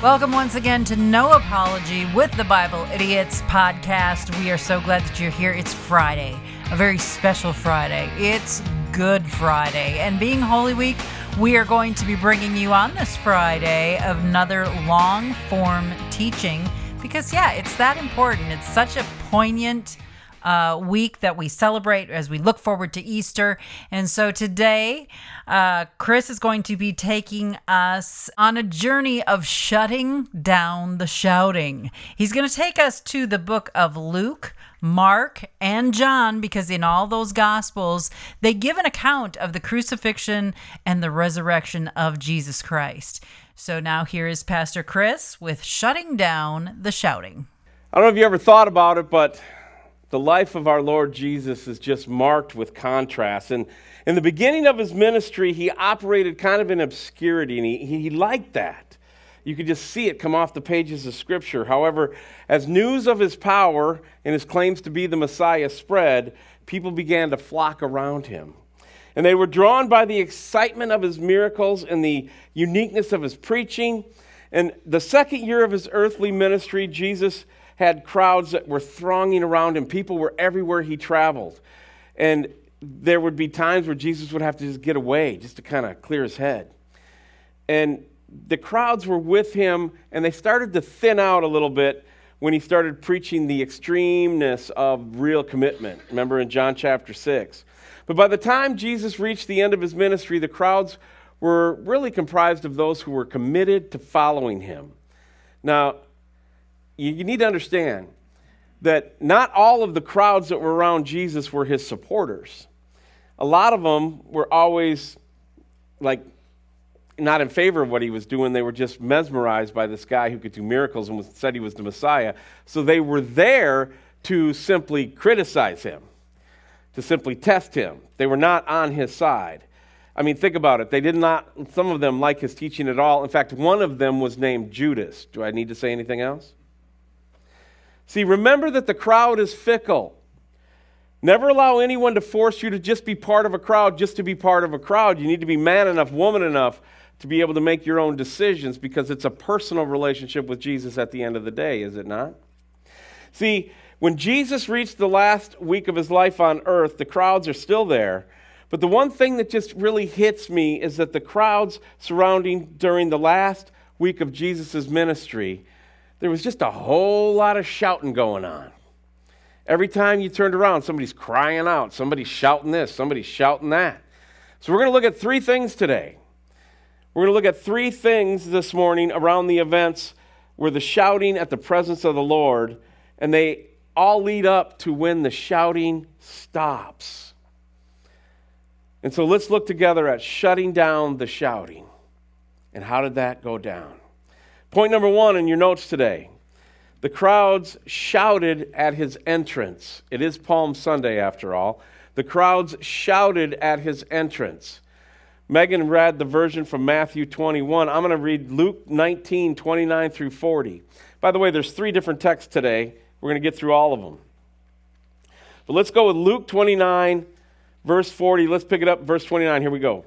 Welcome once again to No Apology with the Bible Idiots podcast. We are so glad that you're here. It's Friday, a very special Friday. It's Good Friday. And being Holy Week, we are going to be bringing you on this Friday another long form teaching because, yeah, it's that important. It's such a poignant uh, week that we celebrate as we look forward to Easter. And so today, uh, Chris is going to be taking us on a journey of shutting down the shouting. He's going to take us to the book of Luke. Mark and John, because in all those gospels, they give an account of the crucifixion and the resurrection of Jesus Christ. So now here is Pastor Chris with Shutting Down the Shouting. I don't know if you ever thought about it, but the life of our Lord Jesus is just marked with contrast. And in the beginning of his ministry, he operated kind of in obscurity, and he, he liked that. You could just see it come off the pages of Scripture. However, as news of his power and his claims to be the Messiah spread, people began to flock around him. And they were drawn by the excitement of his miracles and the uniqueness of his preaching. And the second year of his earthly ministry, Jesus had crowds that were thronging around him. People were everywhere he traveled. And there would be times where Jesus would have to just get away just to kind of clear his head. And the crowds were with him, and they started to thin out a little bit when he started preaching the extremeness of real commitment. Remember in John chapter 6. But by the time Jesus reached the end of his ministry, the crowds were really comprised of those who were committed to following him. Now, you, need to understand that not all of the crowds that were around Jesus were his supporters. A lot of them were always like not in favor of what he was doing. They were just mesmerized by this guy who could do miracles and was, said he was the Messiah. So they were there to simply criticize him, to simply test him. They were not on his side. I mean, think about it. They did not, some of them like his teaching at all. In fact, one of them was named Judas. Do I need to say anything else? See, remember that the crowd is fickle. Never allow anyone to force you to just be part of a crowd, just to be part of a crowd. You need to be man enough, woman enough to be able to make your own decisions because it's a personal relationship with Jesus at the end of the day, is it not? See, when Jesus reached the last week of his life on earth, the crowds are still there. But the one thing that just really hits me is that the crowds surrounding during the last week of Jesus' ministry there was just a whole lot of shouting going on. Every time you turned around, somebody's crying out, somebody's shouting this, somebody's shouting that. So we're going to look at three things today. We're going to look at three things this morning around the events where the shouting at the presence of the Lord, and they all lead up to when the shouting stops. And so let's look together at shutting down the shouting. And how did that go down? Point number one in your notes today the crowds shouted at his entrance. It is Palm Sunday, after all. The crowds shouted at his entrance. Megan read the version from Matthew 21. I'm going to read Luke 19, 29 through 40. By the way, there's three different texts today. We're going to get through all of them. But let's go with Luke 29, verse 40. Let's pick it up, verse 29. Here we go.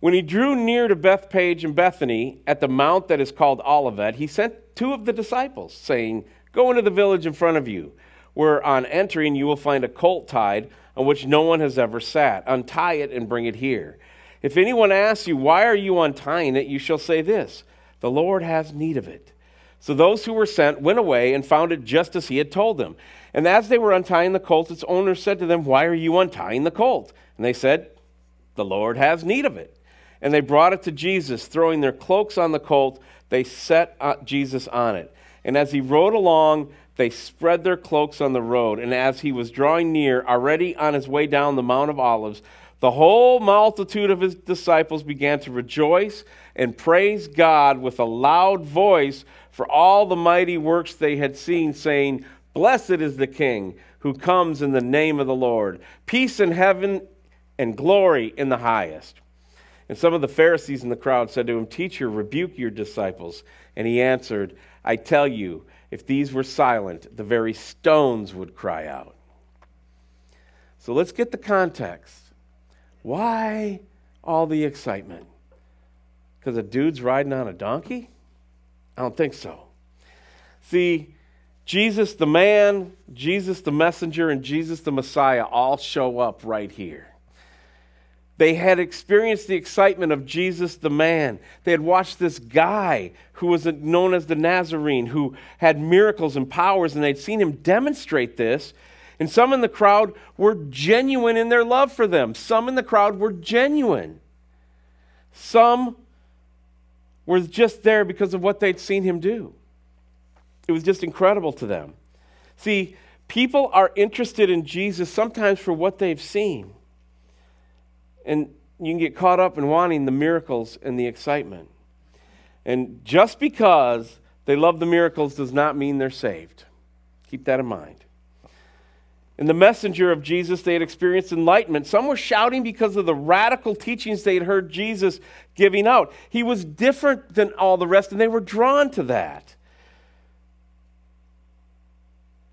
When he drew near to Bethphage and Bethany at the mount that is called Olivet, he sent two of the disciples, saying, Go into the village in front of you, where on entering you will find a colt tied on which no one has ever sat. Untie it and bring it here. If anyone asks you, Why are you untying it? you shall say this The Lord has need of it. So those who were sent went away and found it just as he had told them. And as they were untying the colt, its owner said to them, Why are you untying the colt? And they said, The Lord has need of it. And they brought it to Jesus. Throwing their cloaks on the colt, they set uh, Jesus on it. And as he rode along, they spread their cloaks on the road. And as he was drawing near, already on his way down the Mount of Olives, the whole multitude of his disciples began to rejoice and praise God with a loud voice for all the mighty works they had seen, saying, Blessed is the King who comes in the name of the Lord. Peace in heaven and glory in the highest. And some of the Pharisees in the crowd said to him, Teacher, rebuke your disciples. And he answered, I tell you, if these were silent, the very stones would cry out. So let's get the context. Why all the excitement? Because a dude's riding on a donkey? I don't think so. See, Jesus the man, Jesus the messenger, and Jesus the Messiah all show up right here. They had experienced the excitement of Jesus the man. They had watched this guy who was known as the Nazarene, who had miracles and powers, and they'd seen him demonstrate this. And some in the crowd were genuine in their love for them. Some in the crowd were genuine. Some were just there because of what they'd seen him do. It was just incredible to them. See, people are interested in Jesus sometimes for what they've seen. And you can get caught up in wanting the miracles and the excitement. And just because they love the miracles does not mean they're saved. Keep that in mind. In the messenger of Jesus, they had experienced enlightenment. Some were shouting because of the radical teachings they had heard Jesus giving out. He was different than all the rest, and they were drawn to that.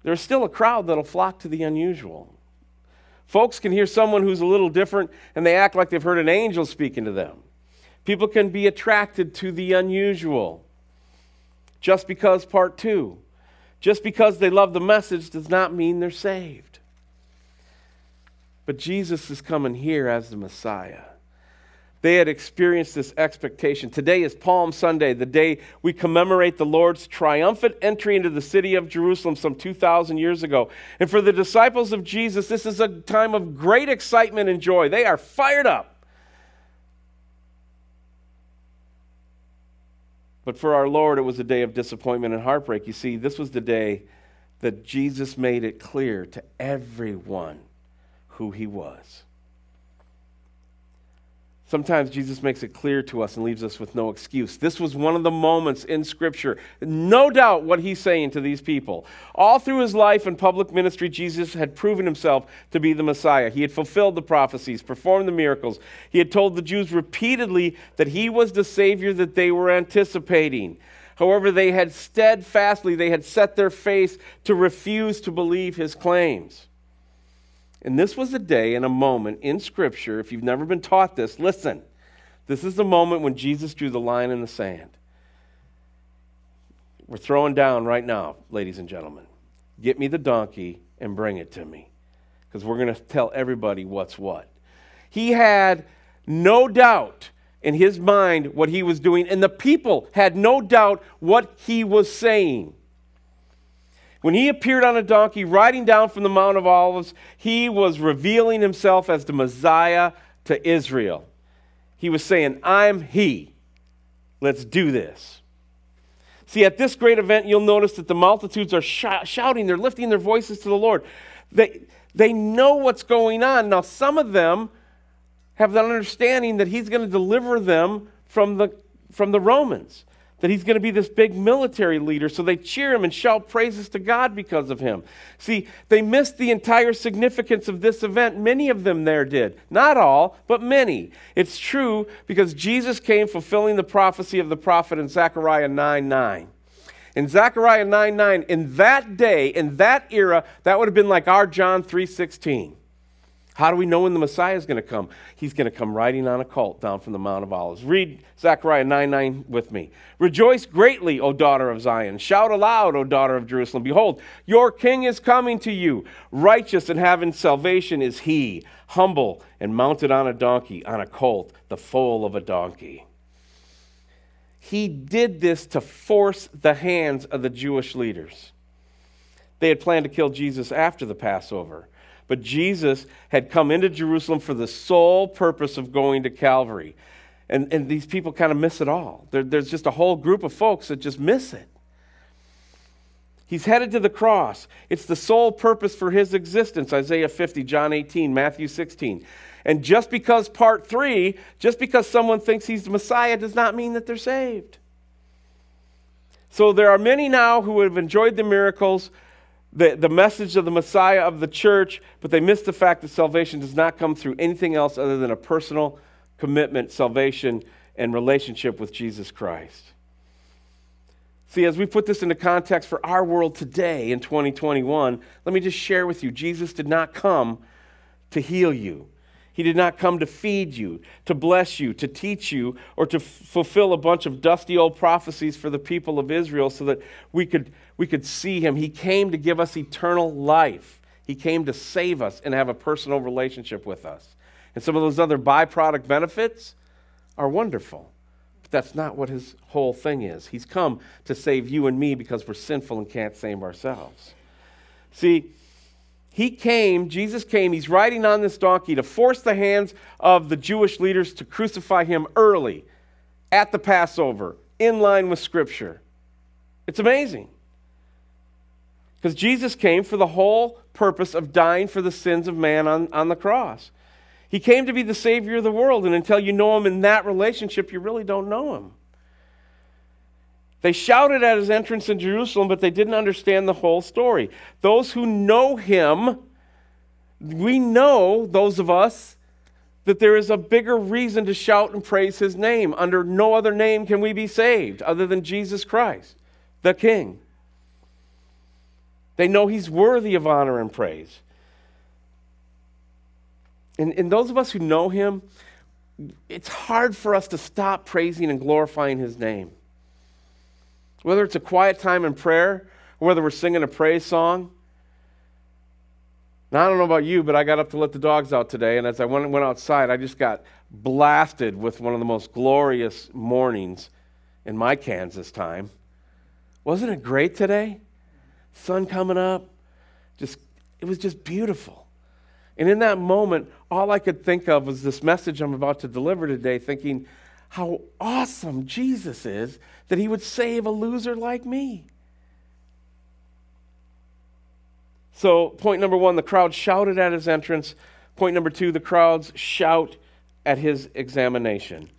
There's still a crowd that'll flock to the unusual. Folks can hear someone who's a little different and they act like they've heard an angel speaking to them. People can be attracted to the unusual. Just because, part two, just because they love the message does not mean they're saved. But Jesus is coming here as the Messiah. They had experienced this expectation. Today is Palm Sunday, the day we commemorate the Lord's triumphant entry into the city of Jerusalem some 2,000 years ago. And for the disciples of Jesus, this is a time of great excitement and joy. They are fired up. But for our Lord, it was a day of disappointment and heartbreak. You see, this was the day that Jesus made it clear to everyone who he was. Sometimes Jesus makes it clear to us and leaves us with no excuse. This was one of the moments in Scripture, no doubt what he's saying to these people. All through his life and public ministry, Jesus had proven himself to be the Messiah. He had fulfilled the prophecies, performed the miracles. He had told the Jews repeatedly that he was the Savior that they were anticipating. However, they had steadfastly, they had set their face to refuse to believe his claims. And this was a day and a moment in Scripture, if you've never been taught this, listen. This is the moment when Jesus drew the line in the sand. We're throwing down right now, ladies and gentlemen. Get me the donkey and bring it to me, because we're going to tell everybody what's what. He had no doubt in his mind what he was doing, and the people had no doubt what he was saying. When he appeared on a donkey riding down from the Mount of Olives, he was revealing himself as the Messiah to Israel. He was saying, I'm he. Let's do this. See, at this great event, you'll notice that the multitudes are sh- shouting, they're lifting their voices to the Lord. They, they know what's going on. Now, some of them have that understanding that he's going to deliver them from the, from the Romans that he's going to be this big military leader. So they cheer him and shout praises to God because of him. See, they missed the entire significance of this event. Many of them there did. Not all, but many. It's true because Jesus came fulfilling the prophecy of the prophet in Zechariah 9 9. In Zechariah 9 9, in that day, in that era, that would have been like our John 3 16. How do we know when the Messiah is going to come? He's going to come riding on a colt down from the Mount of Olives. Read Zechariah 9 9 with me. Rejoice greatly, O daughter of Zion. Shout aloud, O daughter of Jerusalem. Behold, your king is coming to you. Righteous and having salvation is he, humble and mounted on a donkey, on a colt, the foal of a donkey. He did this to force the hands of the Jewish leaders. They had planned to kill Jesus after the Passover. But Jesus had come into Jerusalem for the sole purpose of going to Calvary. And, and these people kind of miss it all. There, there's just a whole group of folks that just miss it. He's headed to the cross. It's the sole purpose for his existence. Isaiah 50, John 18, Matthew 16. And just because part three, just because someone thinks he's the Messiah, does not mean that they're saved. So there are many now who have enjoyed the miracles, the, the message of the Messiah of the church, but they miss the fact that salvation does not come through anything else other than a personal commitment, salvation, and relationship with Jesus Christ. See, as we put this into context for our world today in 2021, let me just share with you Jesus did not come to heal you, He did not come to feed you, to bless you, to teach you, or to f- fulfill a bunch of dusty old prophecies for the people of Israel so that we could, we could see him. He came to give us eternal life. He came to save us and have a personal relationship with us. And some of those other byproduct benefits are wonderful. But that's not what his whole thing is. He's come to save you and me because we're sinful and can't save ourselves. See, he came, Jesus came, he's riding on this donkey to force the hands of the Jewish leaders to crucify him early at the Passover, in line with Scripture. It's amazing. Because Jesus came for the whole purpose of dying for the sins of man on, on the cross. He came to be the Savior of the world, and until you know Him in that relationship, you really don't know Him. They shouted at his entrance in Jerusalem, but they didn't understand the whole story. Those who know him, we know, those of us, that there is a bigger reason to shout and praise his name. Under no other name can we be saved other than Jesus Christ, the King. They know he's worthy of honor and praise. And, and those of us who know him, it's hard for us to stop praising and glorifying his name. Whether it's a quiet time in prayer, or whether we're singing a praise song. Now, I don't know about you, but I got up to let the dogs out today, and as I went, went outside, I just got blasted with one of the most glorious mornings in my Kansas time. Wasn't it great today? Sun coming up. Just it was just beautiful. And in that moment, all I could think of was this message I'm about to deliver today, thinking, how awesome Jesus is that he would save a loser like me. So, point number one, the crowd shouted at his entrance. Point number two, the crowds shout at his examination.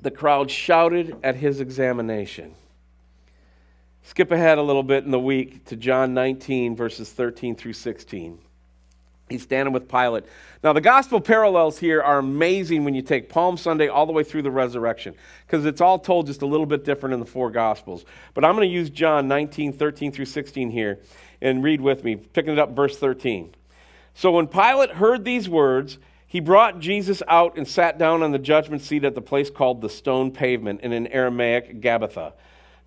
The crowd shouted at his examination. Skip ahead a little bit in the week to John 19, verses 13 through 16. He's standing with Pilate. Now, the gospel parallels here are amazing when you take Palm Sunday all the way through the resurrection, because it's all told just a little bit different in the four gospels. But I'm going to use John 19, 13 through 16 here, and read with me, picking it up verse 13. So when Pilate heard these words, he brought Jesus out and sat down on the judgment seat at the place called the stone pavement, in an Aramaic Gabbatha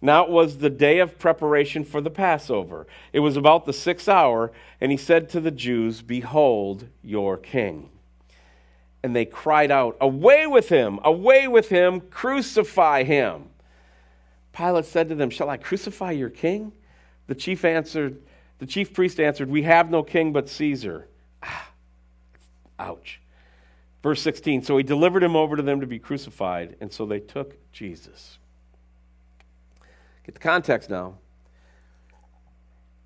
now it was the day of preparation for the Passover. It was about the sixth hour, and he said to the Jews, Behold your king. And they cried out, Away with him! Away with him! Crucify him! Pilate said to them, Shall I crucify your king? The chief answered, the chief priest answered, We have no king but Caesar. Ah, ouch. Verse 16 So he delivered him over to them to be crucified, and so they took Jesus. Get the context now.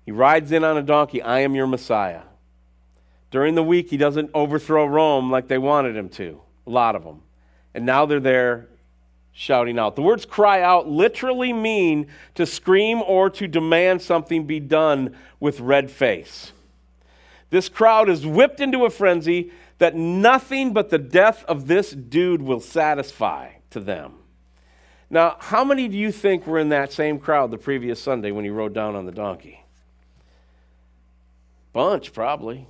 He rides in on a donkey. I am your Messiah. During the week, he doesn't overthrow Rome like they wanted him to, a lot of them. And now they're there shouting out. The words cry out literally mean to scream or to demand something be done with red face. This crowd is whipped into a frenzy that nothing but the death of this dude will satisfy to them. Now, how many do you think were in that same crowd the previous Sunday when he rode down on the donkey? Bunch, probably.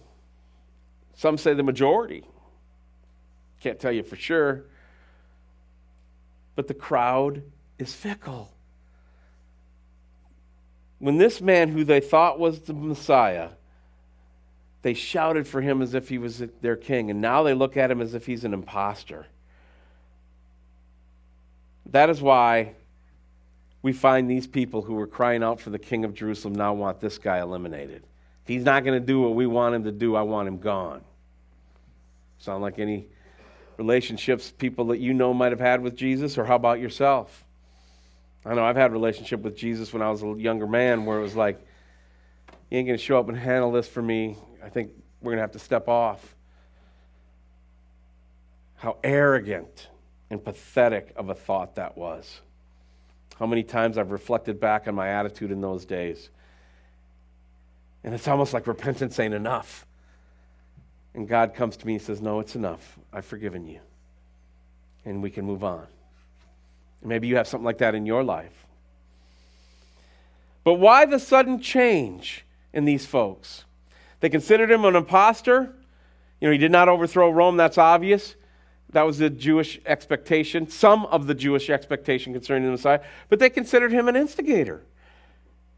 Some say the majority. Can't tell you for sure. But the crowd is fickle. When this man, who they thought was the Messiah, they shouted for him as if he was their king, and now they look at him as if he's an impostor. That is why we find these people who were crying out for the king of Jerusalem now want this guy eliminated. If he's not going to do what we want him to do, I want him gone. Sound like any relationships people that you know might have had with Jesus, or how about yourself? I know I've had a relationship with Jesus when I was a younger man where it was like, you ain't going to show up and handle this for me. I think we're going to have to step off. How arrogant and pathetic of a thought that was. How many times I've reflected back on my attitude in those days. And it's almost like repentance ain't enough. And God comes to me and says, No, it's enough. I've forgiven you. And we can move on. maybe you have something like that in your life. But why the sudden change in these folks? They considered him an impostor. You know, he did not overthrow Rome, that's obvious. That was the Jewish expectation, some of the Jewish expectation concerning the Messiah, but they considered him an instigator.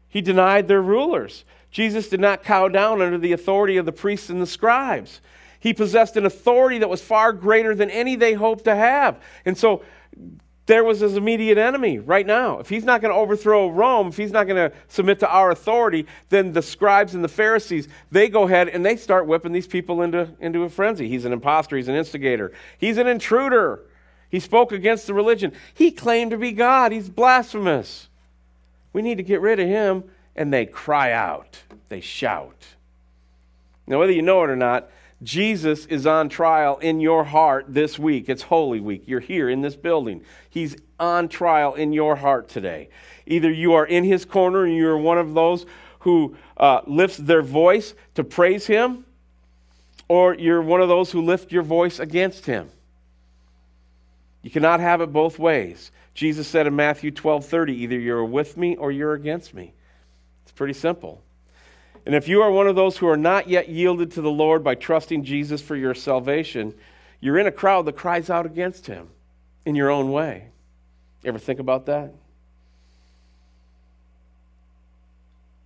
He denied their rulers. Jesus did not cow down under the authority of the priests and the scribes. He possessed an authority that was far greater than any they hoped to have. And so there was his immediate enemy right now. If he's not going to overthrow Rome, if he's not going to submit to our authority, then the scribes and the Pharisees, they go ahead and they start whipping these people into, into a frenzy. He's an impostor, he's an instigator, he's an intruder. He spoke against the religion. He claimed to be God. He's blasphemous. We need to get rid of him. And they cry out, they shout. Now, whether you know it or not, Jesus is on trial in your heart this week. It's Holy Week. You're here in this building. He's on trial in your heart today. Either you are in his corner and you're one of those who uh, lifts their voice to praise him, or you're one of those who lift your voice against him. You cannot have it both ways. Jesus said in Matthew 12 30, either you're with me or you're against me. It's pretty simple. And if you are one of those who are not yet yielded to the Lord by trusting Jesus for your salvation, you're in a crowd that cries out against him in your own way. You ever think about that?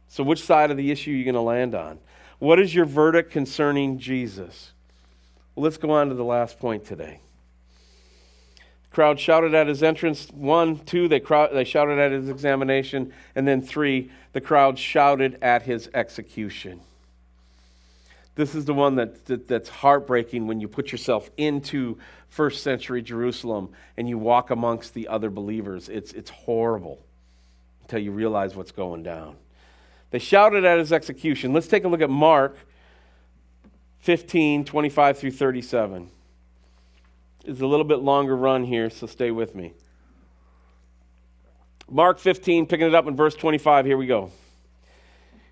So, which side of the issue are you going to land on? What is your verdict concerning Jesus? Well, let's go on to the last point today. Crowd shouted at his entrance. One, two, they, they shouted at his examination. And then three, the crowd shouted at his execution. This is the one that, that, that's heartbreaking when you put yourself into first century Jerusalem and you walk amongst the other believers. It's, it's horrible until you realize what's going down. They shouted at his execution. Let's take a look at Mark 15, 25 through 37. It's a little bit longer run here, so stay with me. Mark 15, picking it up in verse 25, here we go.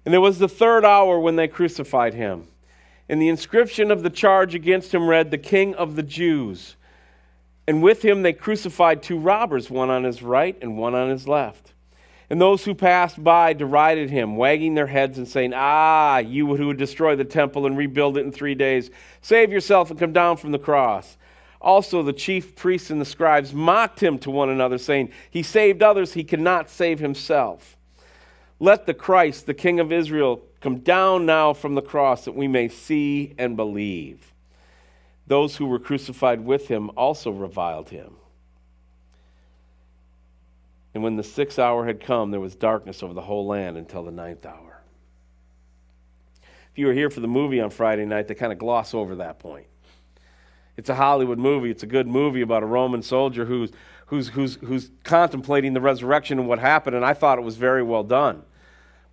And there was the third hour when they crucified him. And the inscription of the charge against him read, The King of the Jews. And with him they crucified two robbers, one on his right and one on his left. And those who passed by derided him, wagging their heads and saying, Ah, you who would destroy the temple and rebuild it in three days, save yourself and come down from the cross. Also, the chief priests and the scribes mocked him to one another, saying, He saved others, he cannot save himself. Let the Christ, the King of Israel, come down now from the cross that we may see and believe. Those who were crucified with him also reviled him. And when the sixth hour had come, there was darkness over the whole land until the ninth hour. If you were here for the movie on Friday night, they kind of gloss over that point. It's a Hollywood movie. It's a good movie about a Roman soldier who's, who's, who's, who's contemplating the resurrection and what happened, and I thought it was very well done.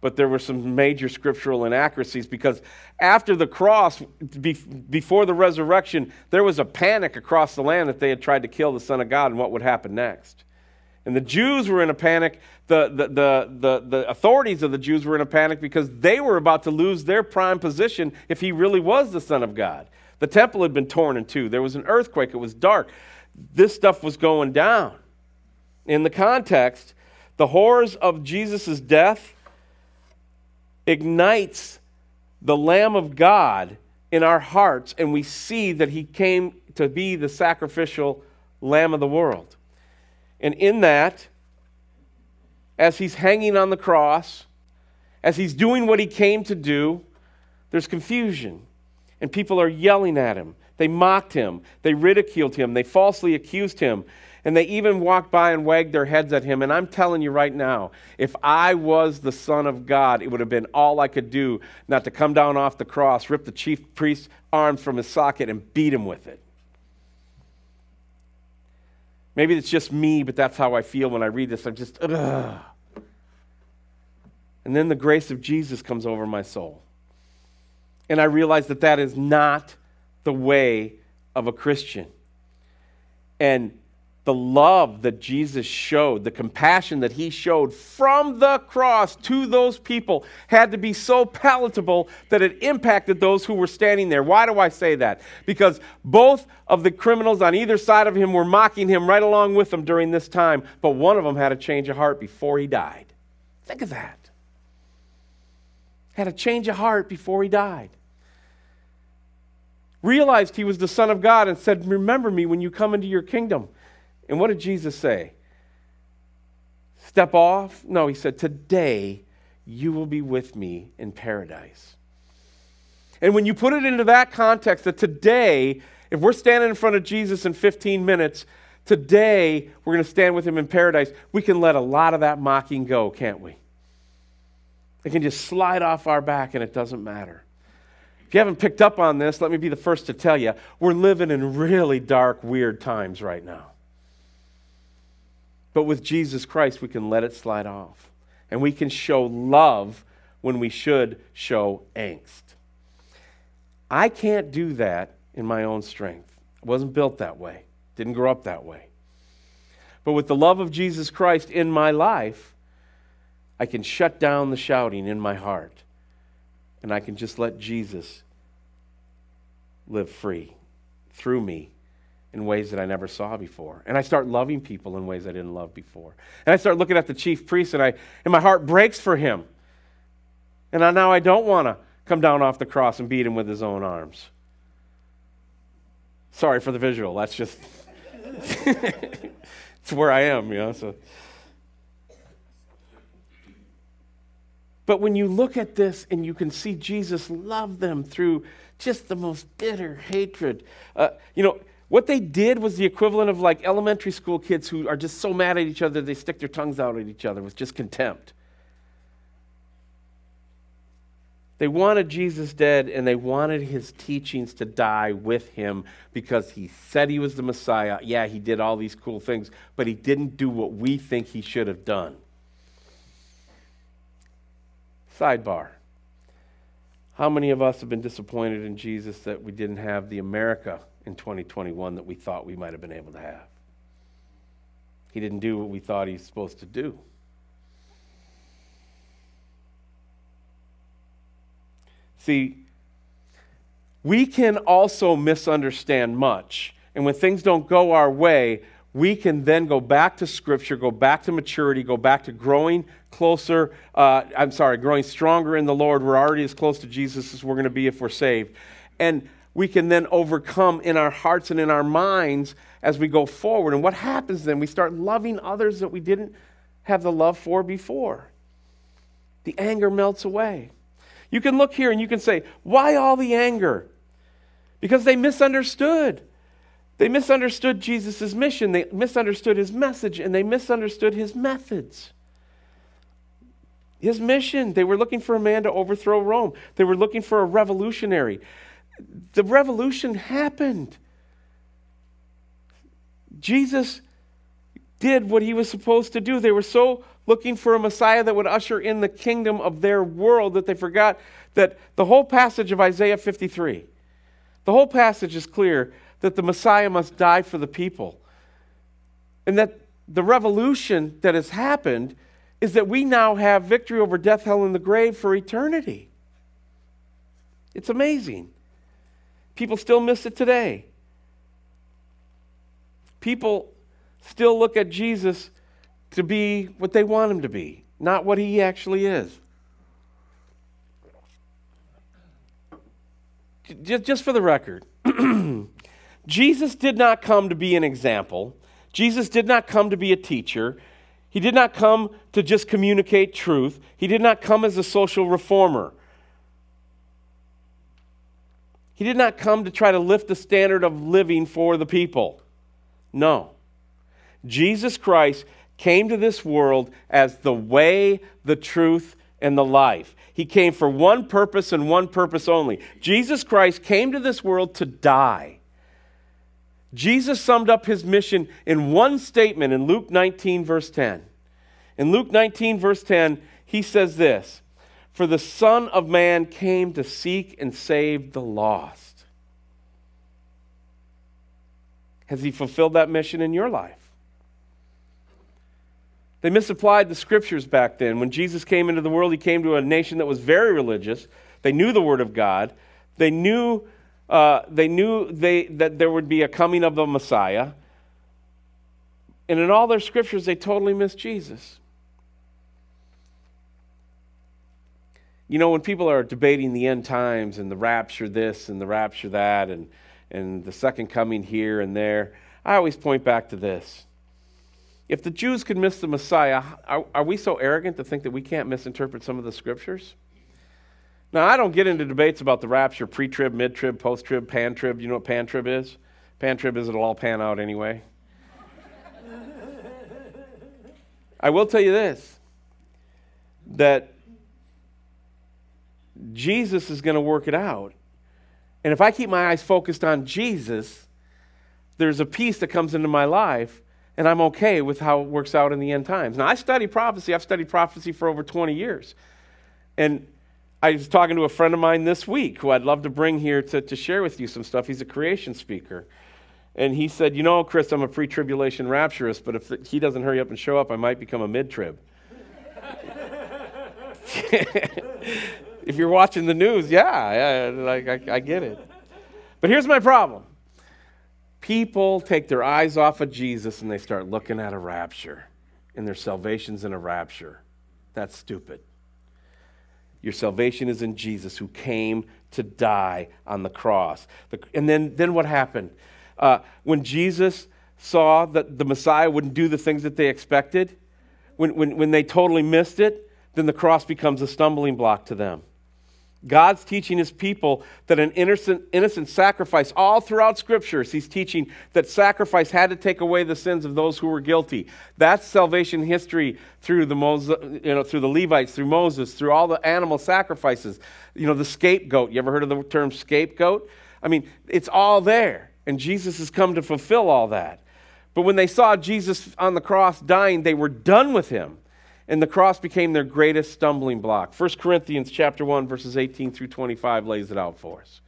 But there were some major scriptural inaccuracies because after the cross, before the resurrection, there was a panic across the land that they had tried to kill the Son of God and what would happen next. And the Jews were in a panic. The, the, the, the, the authorities of the Jews were in a panic because they were about to lose their prime position if he really was the Son of God. The temple had been torn in two. There was an earthquake. It was dark. This stuff was going down. In the context, the horrors of Jesus' death ignites the Lamb of God in our hearts, and we see that he came to be the sacrificial Lamb of the world. And in that, as he's hanging on the cross, as he's doing what he came to do, there's confusion and people are yelling at him. They mocked him, they ridiculed him, they falsely accused him, and they even walked by and wagged their heads at him. And I'm telling you right now, if I was the Son of God, it would have been all I could do not to come down off the cross, rip the chief priest's arms from his socket, and beat him with it. Maybe it's just me, but that's how I feel when I read this. I'm just, ugh. And then the grace of Jesus comes over my soul. And I realized that that is not the way of a Christian. And the love that Jesus showed, the compassion that he showed from the cross to those people had to be so palatable that it impacted those who were standing there. Why do I say that? Because both of the criminals on either side of him were mocking him right along with them during this time, but one of them had a change of heart before he died. Think of that. Had a change of heart before he died. Realized he was the Son of God and said, Remember me when you come into your kingdom. And what did Jesus say? Step off? No, he said, Today you will be with me in paradise. And when you put it into that context, that today, if we're standing in front of Jesus in 15 minutes, today we're going to stand with him in paradise, we can let a lot of that mocking go, can't we? It can just slide off our back and it doesn't matter. If you haven't picked up on this, let me be the first to tell you we're living in really dark, weird times right now. But with Jesus Christ, we can let it slide off. And we can show love when we should show angst. I can't do that in my own strength. I wasn't built that way, didn't grow up that way. But with the love of Jesus Christ in my life, I can shut down the shouting in my heart and I can just let Jesus live free through me in ways that I never saw before. And I start loving people in ways I didn't love before. And I start looking at the chief priest and I and my heart breaks for him. And I, now I don't want to come down off the cross and beat him with his own arms. Sorry for the visual. That's just it's where I am, you know. So But when you look at this and you can see Jesus love them through just the most bitter hatred, uh, you know, what they did was the equivalent of like elementary school kids who are just so mad at each other they stick their tongues out at each other with just contempt. They wanted Jesus dead and they wanted his teachings to die with him because he said he was the Messiah. Yeah, he did all these cool things, but he didn't do what we think he should have done. Sidebar. How many of us have been disappointed in Jesus that we didn't have the America in 2021 that we thought we might have been able to have. He didn't do what we thought he's supposed to do. See, we can also misunderstand much. And when things don't go our way, we can then go back to Scripture, go back to maturity, go back to growing closer. Uh, I'm sorry, growing stronger in the Lord. We're already as close to Jesus as we're going to be if we're saved. And we can then overcome in our hearts and in our minds as we go forward. And what happens then? We start loving others that we didn't have the love for before. The anger melts away. You can look here and you can say, why all the anger? Because they misunderstood. They misunderstood Jesus' mission, they misunderstood his message, and they misunderstood his methods. His mission, they were looking for a man to overthrow Rome. They were looking for a revolutionary the revolution happened. Jesus did what he was supposed to do. They were so looking for a Messiah that would usher in the kingdom of their world that they forgot that the whole passage of Isaiah 53, the whole passage is clear that the Messiah must die for the people. And that the revolution that has happened is that we now have victory over death, hell, and the grave for eternity. It's amazing. People still miss it today. People still look at Jesus to be what they want him to be, not what he actually is. Just, just for the record, Jesus did not come to be an example. Jesus did not come to be a teacher. He did not come to just communicate truth. He did not come as a social reformer. He did not come to try to lift the standard of living for the people. No. Jesus Christ came to this world as the way, the truth, and the life. He came for one purpose and one purpose only. Jesus Christ came to this world to die. Jesus summed up his mission in one statement in Luke 19, verse 10. In Luke 19, verse 10, he says this for the Son of Man came to seek and save the lost. Has he fulfilled that mission in your life? They misapplied the scriptures back then. When Jesus came into the world, he came to a nation that was very religious. They knew the Word of God. They knew, uh, they knew they, that there would be a coming of the Messiah. And in all their scriptures, they totally missed Jesus. You know, when people are debating the end times and the rapture this and the rapture that and, and the second coming here and there, I always point back to this. If the Jews could miss the Messiah, are, are we so arrogant to think that we can't misinterpret some of the scriptures? Now, I don't get into debates about the rapture, pre trib, mid trib, post trib, pan trib. You know what pan trib is? Pan trib is it'll all pan out anyway. I will tell you this that Jesus is going to work it out. And if I keep my eyes focused on Jesus, there's a peace that comes into my life, and I'm okay with how it works out in the end times. Now, I study prophecy. I've studied prophecy for over 20 years. And I was talking to a friend of mine this week who I'd love to bring here to, to share with you some stuff. He's a creation speaker. And he said, You know, Chris, I'm a pre tribulation rapturist, but if he doesn't hurry up and show up, I might become a mid trib. if you're watching the news, yeah, yeah like, I, I get it. But here's my problem people take their eyes off of Jesus and they start looking at a rapture, and their salvation's in a rapture. That's stupid. Your salvation is in Jesus who came to die on the cross. And then, then what happened? Uh, when Jesus saw that the Messiah wouldn't do the things that they expected, when, when, when they totally missed it, then the cross becomes a stumbling block to them. God's teaching his people that an innocent, innocent sacrifice, all throughout scriptures, he's teaching that sacrifice had to take away the sins of those who were guilty. That's salvation history through the, Moses, you know, through the Levites, through Moses, through all the animal sacrifices. You know, the scapegoat. You ever heard of the term scapegoat? I mean, it's all there. And Jesus has come to fulfill all that. But when they saw Jesus on the cross dying, they were done with him and the cross became their greatest stumbling block. 1 Corinthians chapter 1 verses 18 through 25 lays it out for us.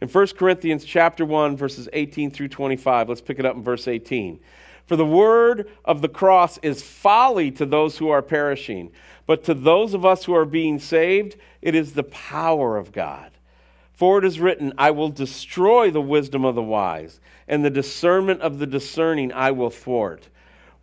In 1 Corinthians chapter 1 verses 18 through 25, let's pick it up in verse 18. For the word of the cross is folly to those who are perishing, but to those of us who are being saved, it is the power of God. For it is written, I will destroy the wisdom of the wise, and the discernment of the discerning I will thwart.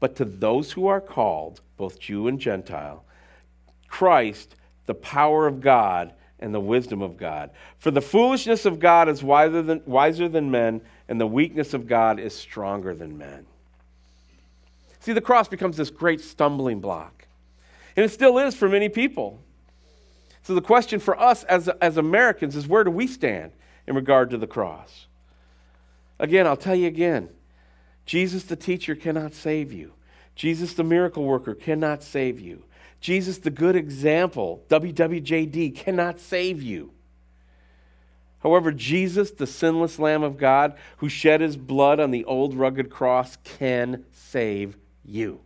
But to those who are called, both Jew and Gentile, Christ, the power of God and the wisdom of God. For the foolishness of God is wiser than, wiser than men, and the weakness of God is stronger than men. See, the cross becomes this great stumbling block. And it still is for many people. So the question for us as, as Americans is where do we stand in regard to the cross? Again, I'll tell you again Jesus the teacher cannot save you. Jesus the miracle worker cannot save you. Jesus the good example, WWJD, cannot save you. However, Jesus, the sinless Lamb of God, who shed his blood on the old rugged cross, can save you.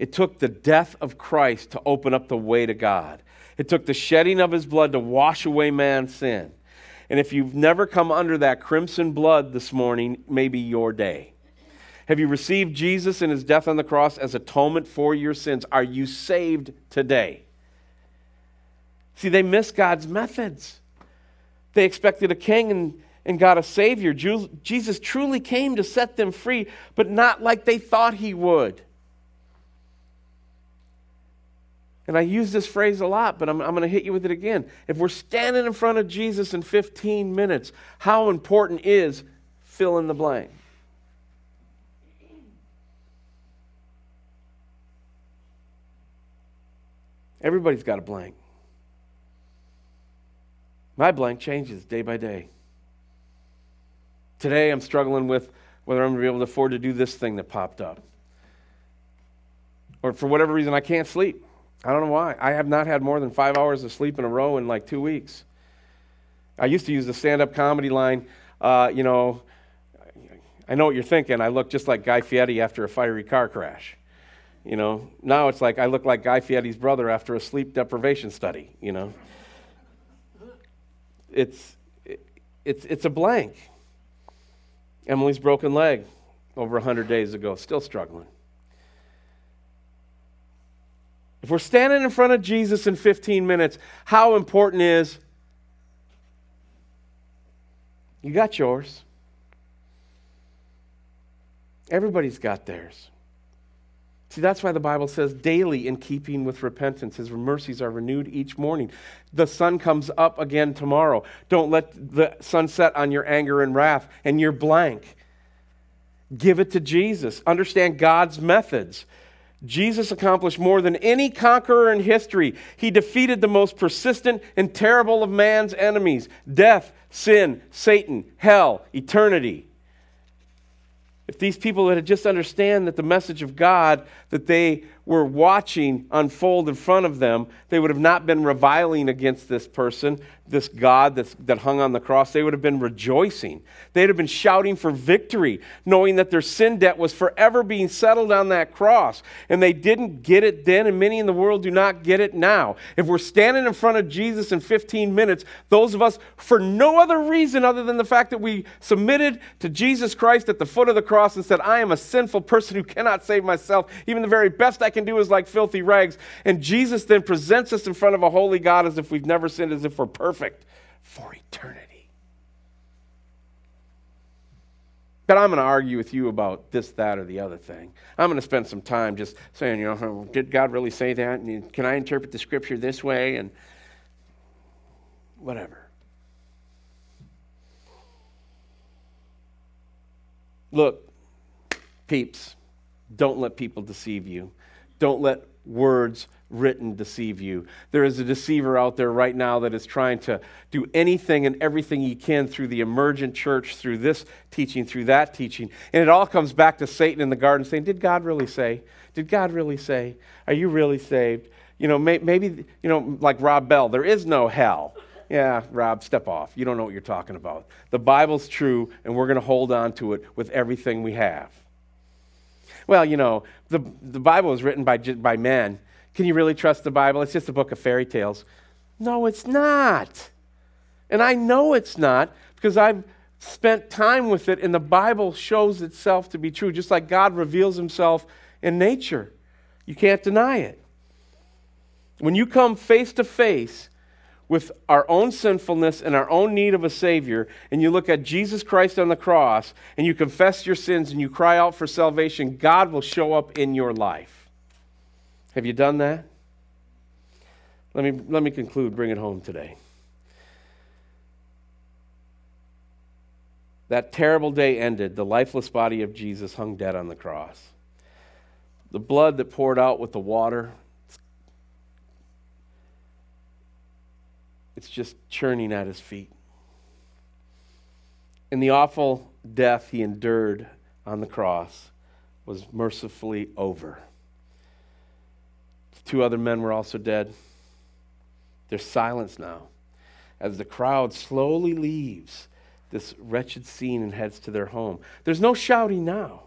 It took the death of Christ to open up the way to God. It took the shedding of his blood to wash away man's sin. And if you've never come under that crimson blood this morning, maybe your day. Have you received Jesus and his death on the cross as atonement for your sins? Are you saved today? See, they missed God's methods. They expected a king and, and got a savior. Jesus truly came to set them free, but not like they thought he would. And I use this phrase a lot, but I'm, I'm going to hit you with it again. If we're standing in front of Jesus in 15 minutes, how important is fill in the blank? Everybody's got a blank. My blank changes day by day. Today, I'm struggling with whether I'm going to be able to afford to do this thing that popped up. Or for whatever reason, I can't sleep. I don't know why. I have not had more than five hours of sleep in a row in like two weeks. I used to use the stand up comedy line, uh, you know, I know what you're thinking. I look just like Guy Fieri after a fiery car crash. You know, now it's like I look like Guy Fieri's brother after a sleep deprivation study, you know. It's, it's, it's a blank. Emily's broken leg over 100 days ago, still struggling. If we're standing in front of Jesus in 15 minutes, how important is you got yours? Everybody's got theirs. See, that's why the Bible says daily in keeping with repentance, his mercies are renewed each morning. The sun comes up again tomorrow. Don't let the sun set on your anger and wrath and your blank. Give it to Jesus. Understand God's methods. Jesus accomplished more than any conqueror in history. He defeated the most persistent and terrible of man's enemies death, sin, Satan, hell, eternity. If these people had just understand that the message of God that they were watching unfold in front of them, they would have not been reviling against this person, this God that's, that hung on the cross. They would have been rejoicing. They'd have been shouting for victory, knowing that their sin debt was forever being settled on that cross. And they didn't get it then, and many in the world do not get it now. If we're standing in front of Jesus in 15 minutes, those of us, for no other reason other than the fact that we submitted to Jesus Christ at the foot of the cross and said, I am a sinful person who cannot save myself, even the very best I can do is like filthy rags. And Jesus then presents us in front of a holy God as if we've never sinned, as if we're perfect for eternity. But I'm going to argue with you about this, that, or the other thing. I'm going to spend some time just saying, you know, did God really say that? And can I interpret the scripture this way? And whatever. Look, peeps, don't let people deceive you. Don't let words written deceive you. There is a deceiver out there right now that is trying to do anything and everything he can through the emergent church, through this teaching, through that teaching. And it all comes back to Satan in the garden saying, Did God really say? Did God really say? Are you really saved? You know, may, maybe, you know, like Rob Bell, there is no hell. Yeah, Rob, step off. You don't know what you're talking about. The Bible's true, and we're going to hold on to it with everything we have. Well, you know, the, the Bible was written by, by men. Can you really trust the Bible? It's just a book of fairy tales. No, it's not. And I know it's not because I've spent time with it, and the Bible shows itself to be true, just like God reveals himself in nature. You can't deny it. When you come face to face with our own sinfulness and our own need of a Savior, and you look at Jesus Christ on the cross, and you confess your sins and you cry out for salvation, God will show up in your life. Have you done that? Let me, let me conclude, bring it home today. That terrible day ended. The lifeless body of Jesus hung dead on the cross. The blood that poured out with the water it's just churning at his feet. And the awful death he endured on the cross was mercifully over. Two other men were also dead. There's silence now as the crowd slowly leaves this wretched scene and heads to their home. There's no shouting now.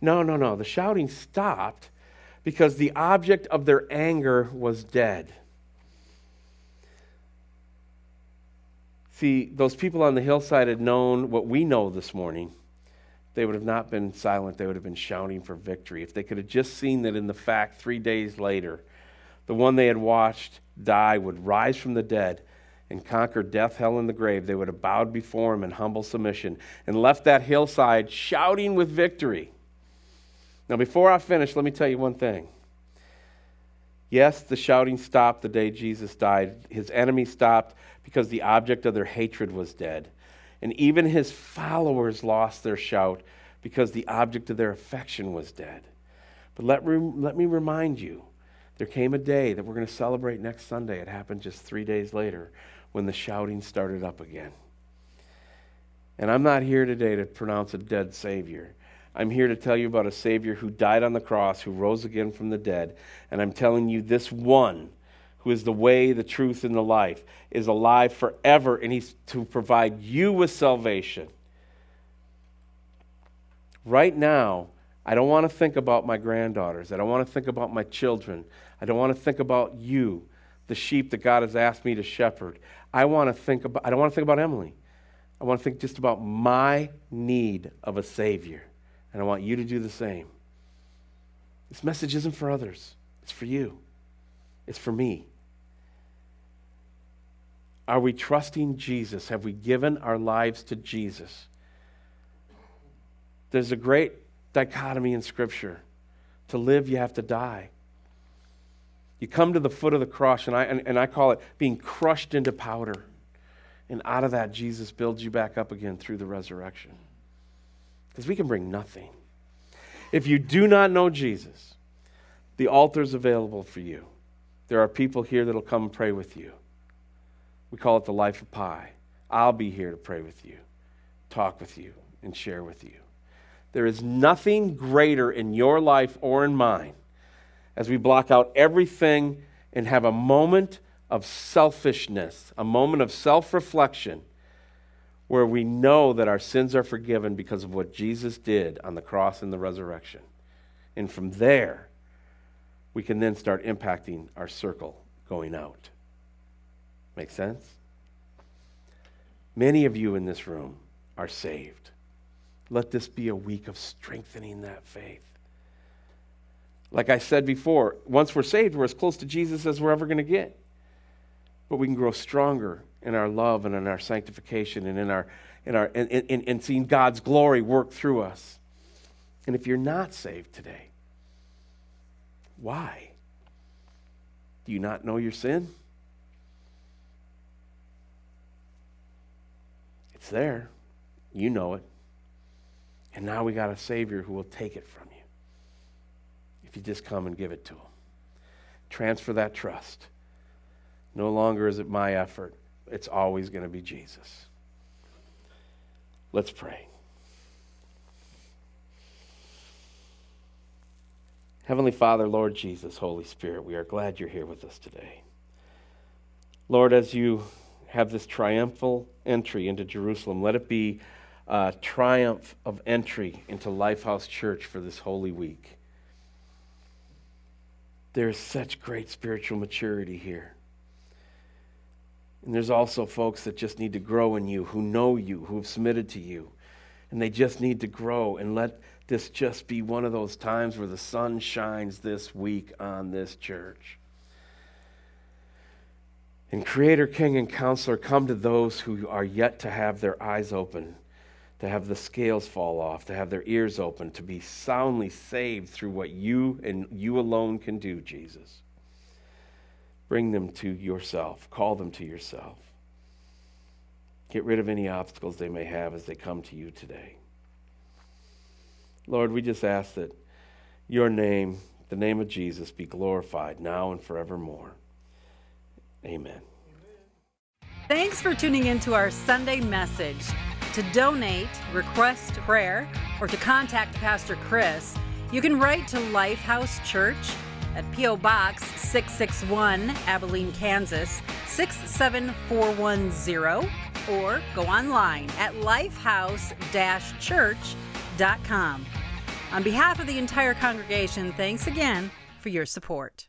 No, no, no. The shouting stopped because the object of their anger was dead. See, those people on the hillside had known what we know this morning. They would have not been silent. They would have been shouting for victory. If they could have just seen that in the fact three days later, the one they had watched die would rise from the dead and conquer death, hell, and the grave, they would have bowed before him in humble submission and left that hillside shouting with victory. Now, before I finish, let me tell you one thing. Yes, the shouting stopped the day Jesus died. His enemies stopped because the object of their hatred was dead. And even his followers lost their shout because the object of their affection was dead. But let, let me remind you there came a day that we're going to celebrate next Sunday. It happened just three days later when the shouting started up again. And I'm not here today to pronounce a dead Savior. I'm here to tell you about a Savior who died on the cross, who rose again from the dead. And I'm telling you, this one who is the way, the truth, and the life, is alive forever, and he's to provide you with salvation. Right now, I don't want to think about my granddaughters. I don't want to think about my children. I don't want to think about you, the sheep that God has asked me to shepherd. I want to think about I don't want to think about Emily. I want to think just about my need of a savior. And I want you to do the same. This message isn't for others. It's for you. It's for me. Are we trusting Jesus? Have we given our lives to Jesus? There's a great dichotomy in Scripture. To live, you have to die. You come to the foot of the cross, and I, and, and I call it being crushed into powder. And out of that, Jesus builds you back up again through the resurrection. Because we can bring nothing. If you do not know Jesus, the altar is available for you. There are people here that'll come and pray with you. We call it the life of Pi. I'll be here to pray with you, talk with you, and share with you. There is nothing greater in your life or in mine as we block out everything and have a moment of selfishness, a moment of self reflection where we know that our sins are forgiven because of what Jesus did on the cross and the resurrection. And from there, we can then start impacting our circle going out. Make sense? Many of you in this room are saved. Let this be a week of strengthening that faith. Like I said before, once we're saved, we're as close to Jesus as we're ever going to get. But we can grow stronger in our love and in our sanctification and in our in our in, in, in seeing God's glory work through us. And if you're not saved today, why? Do you not know your sin? It's there. You know it. And now we got a Savior who will take it from you if you just come and give it to Him. Transfer that trust. No longer is it my effort, it's always going to be Jesus. Let's pray. Heavenly Father, Lord Jesus, Holy Spirit, we are glad you're here with us today. Lord, as you have this triumphal entry into Jerusalem, let it be a triumph of entry into Lifehouse Church for this holy week. There is such great spiritual maturity here. And there's also folks that just need to grow in you, who know you, who have submitted to you. And they just need to grow and let this just be one of those times where the sun shines this week on this church. And Creator, King, and Counselor, come to those who are yet to have their eyes open, to have the scales fall off, to have their ears open, to be soundly saved through what you and you alone can do, Jesus. Bring them to yourself. Call them to yourself. Get rid of any obstacles they may have as they come to you today. Lord, we just ask that your name, the name of Jesus, be glorified now and forevermore. Amen. Thanks for tuning in to our Sunday message. To donate, request prayer, or to contact Pastor Chris, you can write to Lifehouse Church at P.O. Box 661, Abilene, Kansas 67410, or go online at lifehouse church.com. On behalf of the entire congregation, thanks again for your support.